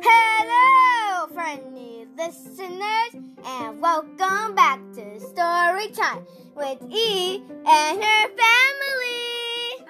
Hello, friendly listeners, and welcome back to Story Time with E and her family.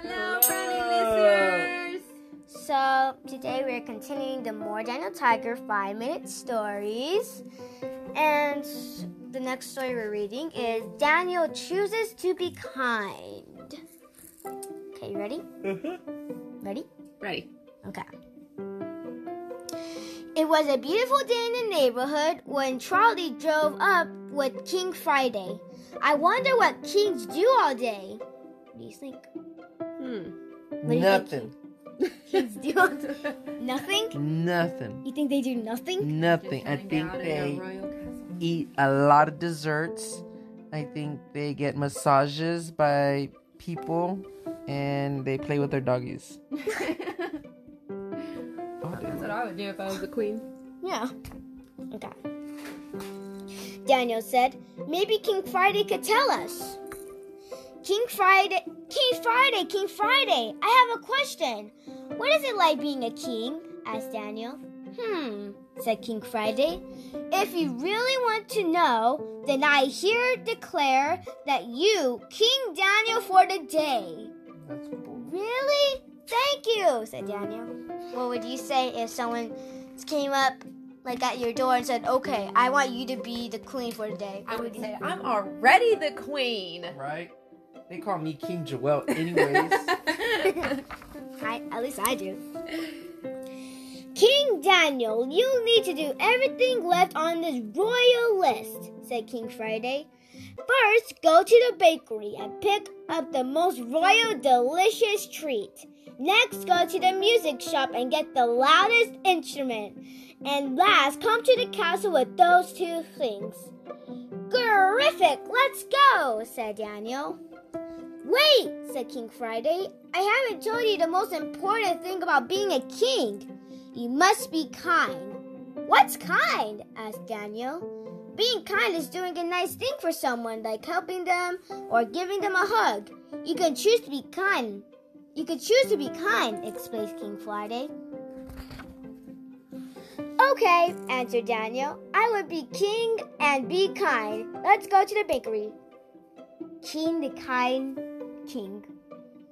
Hello, friendly listeners. So, today we're continuing the More Daniel Tiger 5 minute stories. And the next story we're reading is Daniel Chooses to Be Kind. Okay, you ready? Ready? Ready. Okay. It was a beautiful day in the neighborhood when Charlie drove up with King Friday. I wonder what kings do all day. What do you think? Hmm. What do you Nothing. think Kings do all day? Nothing? Nothing. You think they do nothing? Nothing. I think they a royal castle. eat a lot of desserts. I think they get massages by people and they play with their doggies. Oh, That's what I would do if I was the queen. Yeah. Okay. Daniel said, maybe King Friday could tell us. King Friday, King Friday, King Friday, I have a question. What is it like being a king? asked Daniel. Hmm, said King Friday. If you really want to know, then I here declare that you, King Daniel for the day. That's cool. Really? Thank you, said Daniel. What would you say if someone came up like at your door and said, "Okay, I want you to be the queen for today." I would say, I'm already the queen. Right? They call me King Joel anyways. I, at least I do. King Daniel, you'll need to do everything left on this royal list, said King Friday. First, go to the bakery and pick up the most royal delicious treat. Next, go to the music shop and get the loudest instrument. And last, come to the castle with those two things. Terrific! Let's go, said Daniel. Wait, said King Friday. I haven't told you the most important thing about being a king. You must be kind. What's kind? asked Daniel. Being kind is doing a nice thing for someone, like helping them or giving them a hug. You can choose to be kind. You can choose to be kind, explained King Friday. Okay, answered Daniel. I would be king and be kind. Let's go to the bakery. King the kind king.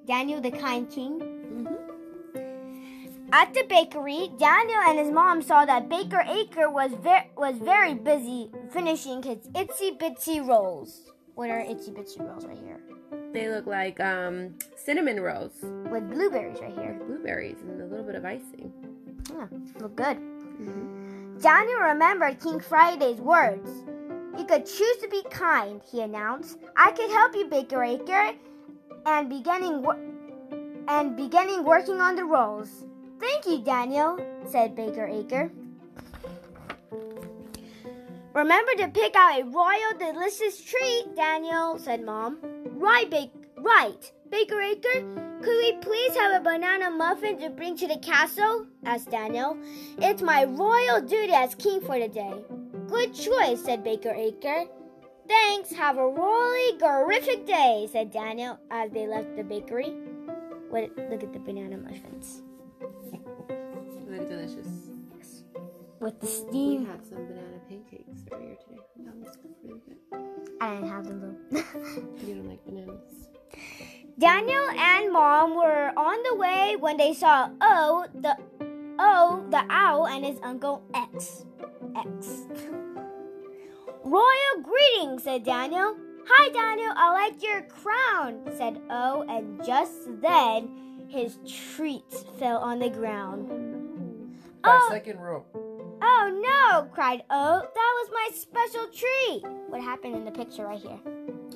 Daniel the kind king. At the bakery, Daniel and his mom saw that Baker Aker was ver- was very busy finishing his itsy bitsy rolls. What are itsy bitsy rolls right here? They look like um, cinnamon rolls With blueberries right here. with blueberries and a little bit of icing. Yeah, look good. Daniel remembered King Friday's words. You could choose to be kind, he announced. I could help you, Baker Aker, and beginning wo- and beginning working on the rolls. Thank you, Daniel, said Baker Aker. Remember to pick out a royal delicious treat, Daniel, said Mom. Right, Bake right. Baker Aker, could we please have a banana muffin to bring to the castle? asked Daniel. It's my royal duty as king for the day. Good choice, said Baker Aker. Thanks, have a royally terrific day, said Daniel as they left the bakery. What, look at the banana muffins. They're delicious. With the steam. We had some banana pancakes earlier today. That was really good. I didn't have them though. You don't like bananas. Daniel and Mom were on the way when they saw O the O the owl and his uncle X. X. Royal greetings, said Daniel. Hi Daniel, I like your crown, said O, and just then his treats fell on the ground. Five Oh, second row. oh no, cried O. That was my special treat. What happened in the picture right here?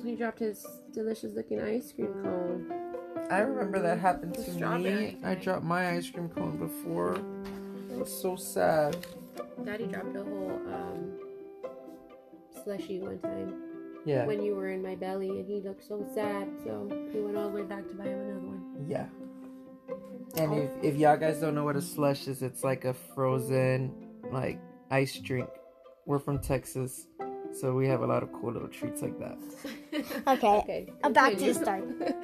He dropped his delicious looking ice cream cone. I remember that happened to strawberry me. I dropped my ice cream cone before. It was so sad. Daddy dropped a whole um, slushy one time Yeah. when you were in my belly, and he looked so sad. So we went all the way back to buy him another one. Yeah. And if, if y'all guys don't know what a slush is, it's like a frozen like ice drink. We're from Texas, so we have a lot of cool little treats like that. Okay, Okay. I'm back to the start.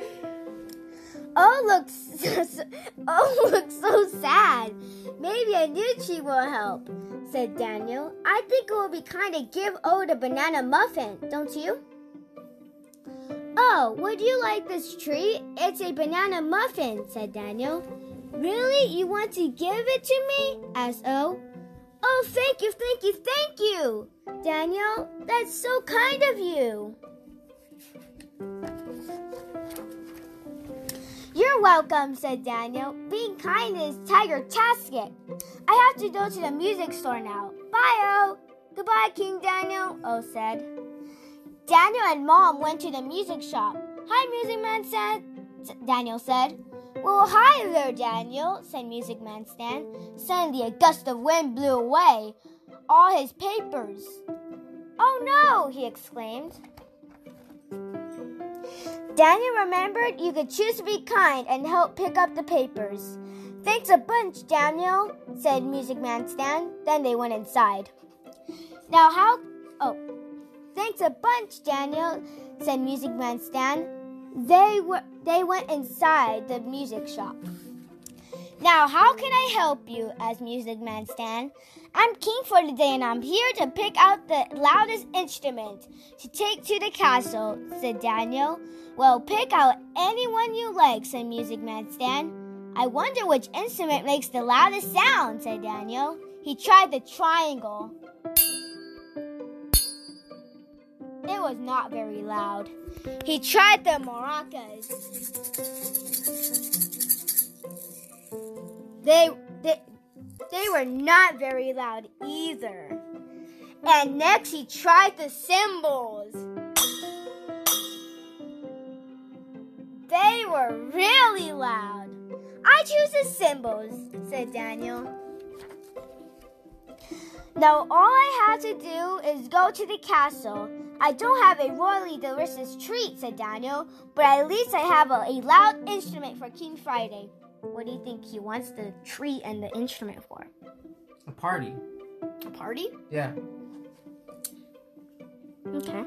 Oh, looks so, oh, looks so sad. Maybe a new tree will help, said Daniel. I think it will be kind to give Ode a banana muffin, don't you? Oh, would you like this tree? It's a banana muffin, said Daniel. Really? You want to give it to me? asked O. Oh, thank you, thank you, thank you, Daniel. That's so kind of you. You're welcome, said Daniel. Being kind is Tiger-tastic. I have to go to the music store now. Bye, O. Goodbye, King Daniel, O said. Daniel and Mom went to the music shop. Hi, Music Man said, Daniel said. Well, hi there, Daniel, said Music Man Stan. Suddenly, a gust of wind blew away all his papers. Oh no, he exclaimed. Daniel remembered you could choose to be kind and help pick up the papers. Thanks a bunch, Daniel, said Music Man Stan. Then they went inside. Now, how. Oh. Thanks a bunch, Daniel, said Music Man Stan. They were they went inside the music shop. Now, how can I help you? asked Music Man Stan. I'm king for the day and I'm here to pick out the loudest instrument to take to the castle, said Daniel. Well, pick out anyone you like, said Music Man Stan. I wonder which instrument makes the loudest sound, said Daniel. He tried the triangle. It was not very loud. He tried the maracas. They, they, they were not very loud either. And next he tried the cymbals. They were really loud. I choose the cymbals, said Daniel. Now all I have to do is go to the castle. I don't have a royally delicious treat, said Daniel, but at least I have a, a loud instrument for King Friday. What do you think he wants the treat and the instrument for? A party. A party? Yeah. Okay.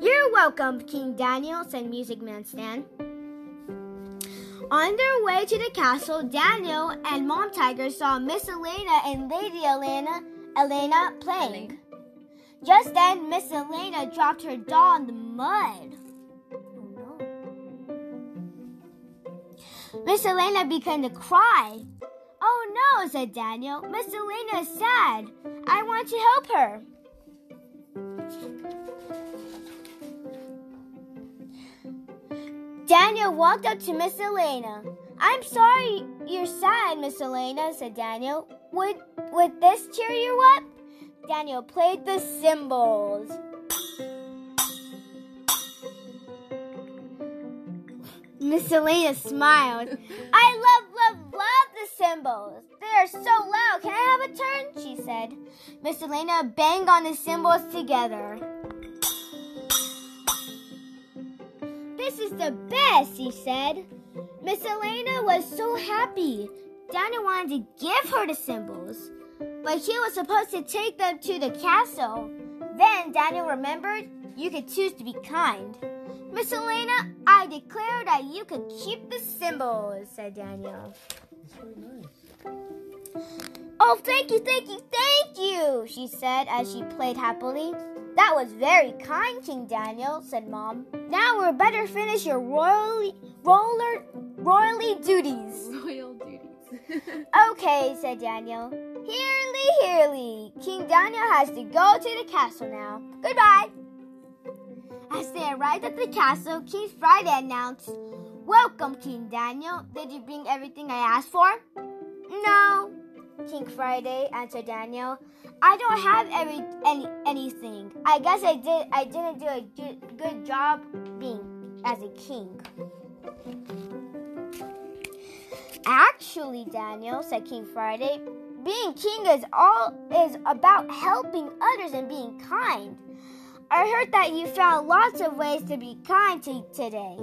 You're welcome, King Daniel, said Music Man Stan. On their way to the castle, Daniel and Mom Tiger saw Miss Elaina and Lady Elena Elena playing. Just then, Miss Elaina dropped her doll in the mud. Oh. Miss Elaina began to cry. Oh no, said Daniel. Miss Elaina is sad. I want to help her. Daniel walked up to Miss Elaina. I'm sorry you're sad, Miss Elaina, said Daniel. Would would this cheer you up? Daniel played the cymbals. Miss Elaina smiled. I love, love, love the cymbals. They are so loud. Can I have a turn? She said. Miss Elaina banged on the cymbals together. This is the best, he said. Miss Elaina was so happy. Daniel wanted to give her the symbols, but she was supposed to take them to the castle. Then Daniel remembered you could choose to be kind. Miss Elaina, I declare that you could keep the symbols, said Daniel. That's nice. Oh, thank you, thank you, thank you, she said as she played happily. That was very kind, King Daniel, said Mom. Now we'd better finish your royally, roller, royally duties. Royal duties. Okay, said Daniel. Hearly, hearly. King Daniel has to go to the castle now. Goodbye. As they arrived at the castle, King Friday announced, Welcome, King Daniel. Did you bring everything I asked for? No, King Friday answered Daniel. I don't have every any anything. I guess I did. I didn't do a good, good job being as a king. Actually, Daniel said King Friday, being king is all is about helping others and being kind. I heard that you found lots of ways to be kind to today.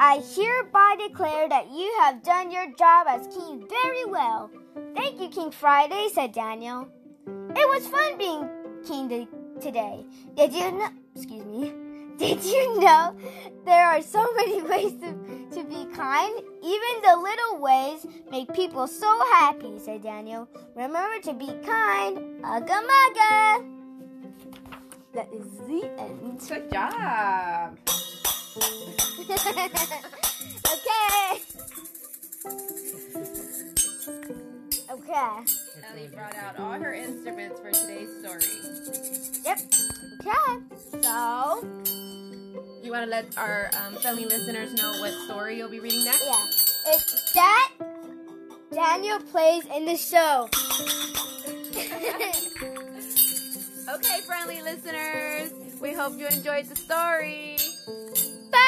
I hereby declare that you have done your job as king very well. Thank you, King Friday, said Daniel. It was fun being king today. Did you know? Excuse me. Did you know there are so many ways to, to be kind? kind. Even the little ways make people so happy, said Daniel. Remember to be kind. Ugga mugga. That is the end. Good job. okay. Okay. Ellie brought out all her instruments for today's story. Yep. Okay. So, you want to let our um, family listeners know what story you'll be reading next? Yeah. It's that Daniel plays in the show. okay, friendly listeners, we hope you enjoyed the story. Bye!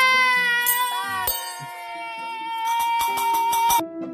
Bye!